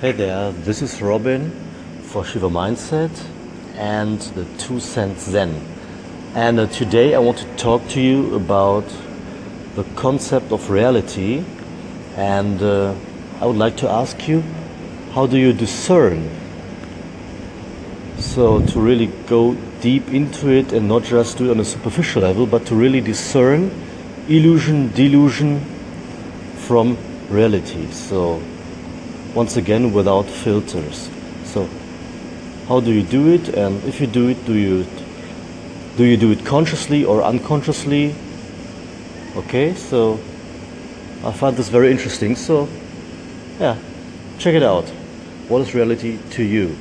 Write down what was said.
Hey there, this is Robin for Shiva Mindset and the Two Cent Zen. And uh, today I want to talk to you about the concept of reality. And uh, I would like to ask you, how do you discern? So, to really go deep into it and not just do it on a superficial level, but to really discern illusion, delusion from reality. So, once again without filters. So how do you do it? And if you do it do you do you do it consciously or unconsciously? Okay so i find this very interesting. So yeah check it out. What is reality to you